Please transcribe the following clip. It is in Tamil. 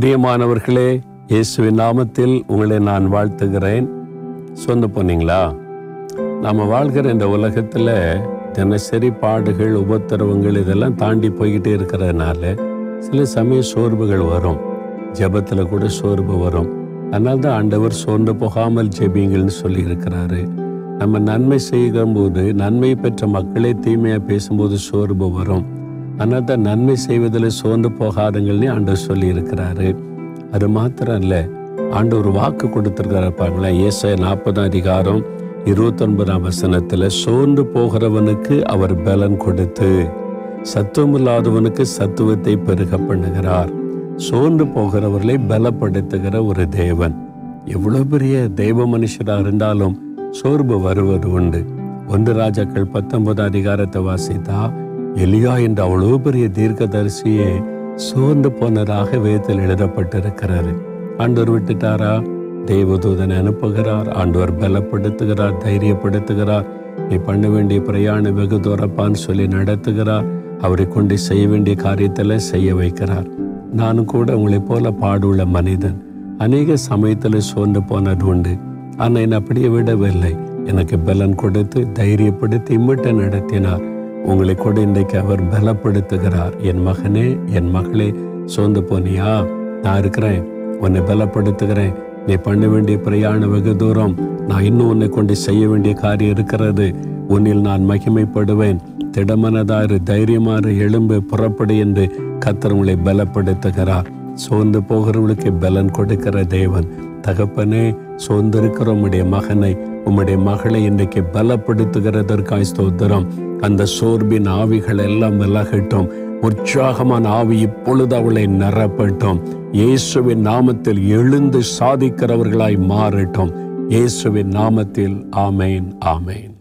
பிரியமானவர்களே இயேசுவின் நாமத்தில் உங்களை நான் வாழ்த்துகிறேன். சொந்த போனீங்களா? நம்ம வாழ்கிற இந்த உலகத்தில் தினசரி பாடுகள் உபத்திரவங்கள் இதெல்லாம் தாண்டி போய்கிட்டே இருக்கிறதுனால சில சமய சோர்வுகள் வரும். ஜெபத்தில் கூட சோர்வு வரும். அதனால தான் ஆண்டவர் சோர்ந்து போகாமல் ஜெபிங்கள்னு சொல்லி இருக்கிறாரு நம்ம நன்மை செய்யும்போது நன்மை பெற்ற மக்களே தீமையாக பேசும்போது சோர்வு வரும். அதனால தான் நன்மை செய்வதில் சோர்ந்து போகாதங்கள்னு ஆண்டவர் சொல்லி இருக்கிறாரு அது மாத்திரம் இல்லை ஆண்டு ஒரு வாக்கு கொடுத்துருக்காரு பாருங்களேன். ஏசாய நாற்பதாம் அதிகாரம் இருபத்தொன்பதாம் வசனத்தில் சோர்ந்து போகிறவனுக்கு அவர் பலன் கொடுத்து சத்துவமில்லாதவனுக்கு சத்துவத்தை பெருக பண்ணுகிறார். சோர்ந்து போகிறவர்களை பலப்படுத்துகிற ஒரு தேவன். எவ்வளோ பெரிய தெய்வ மனுஷராக இருந்தாலும் சோர்வு வருவது உண்டு. ஒன்று ராஜாக்கள் பத்தொன்பது அதிகாரத்தை வாசித்தா எலியா என்ற அவ்வளவு பெரிய தீர்க்கதரிசியே சோர்ந்து போனதாக வேதத்தில் எழுதப்பட்டிருக்கிறாரு ஆண்டவர் விட்டுட்டாரா? தேவதூதனை அனுப்புகிறார் ஆண்டவர் பலப்படுத்துகிறார் தைரியப்படுத்துகிறார். நீ பண்ண வேண்டிய பிரயாணம் வெகு தூரப்பான்னு சொல்லி நடத்துகிறார். அவரை கொண்டு செய்ய வேண்டிய காரியத்தில் செய்ய வைக்கிறார். நானும் கூட உங்களைப் போல பாடுள்ள மனிதன். அநேக சமயத்தில் சோர்ந்து போனது உண்டு. ஆனால் என்னை அப்படியே விடவில்லை. எனக்கு பலன் கொடுத்து தைரியப்படுத்தி இம்மிட்ட நடத்தினார். உங்களை கூட இன்றைக்கு அவர் பலப்படுத்துகிறார். என் மகனே என் மகளே சோர்ந்து போனியா நான் இருக்கிறேன். உன்னை பலப்படுத்துகிறேன். நீ பண்ண வேண்டிய பிரயாணம் வெகு தூரம். நான் இன்னும் உன்னை கொண்டு செய்ய வேண்டிய காரியம் இருக்கிறது. உன்னில் நான் மகிமைப்படுவேன். திடமனதாறு தைரியமாறு எழும்பு புறப்படு என்று கத்தர் உங்களை பலப்படுத்துகிறார். சோர்ந்து போகிறவர்களுக்கு பலன் கொடுக்கிற தேவன். தகப்பனே சோர்ந்திருக்கிற உடைய மகனை உம்முடைய மகளை இன்றைக்கு பலப்படுத்துகிறதற்காய் ஸ்தோத்திரம். அந்த சோர்பின் ஆவிகள் எல்லாம் விலகட்டும். உற்சாகமான ஆவி இப்பொழுது அவளை நிரப்பட்டும். இயேசுவின் நாமத்தில் எழுந்து சாதிக்கிறவர்களாய் மாறட்டும். இயேசுவின் நாமத்தில் ஆமேன் ஆமேன்.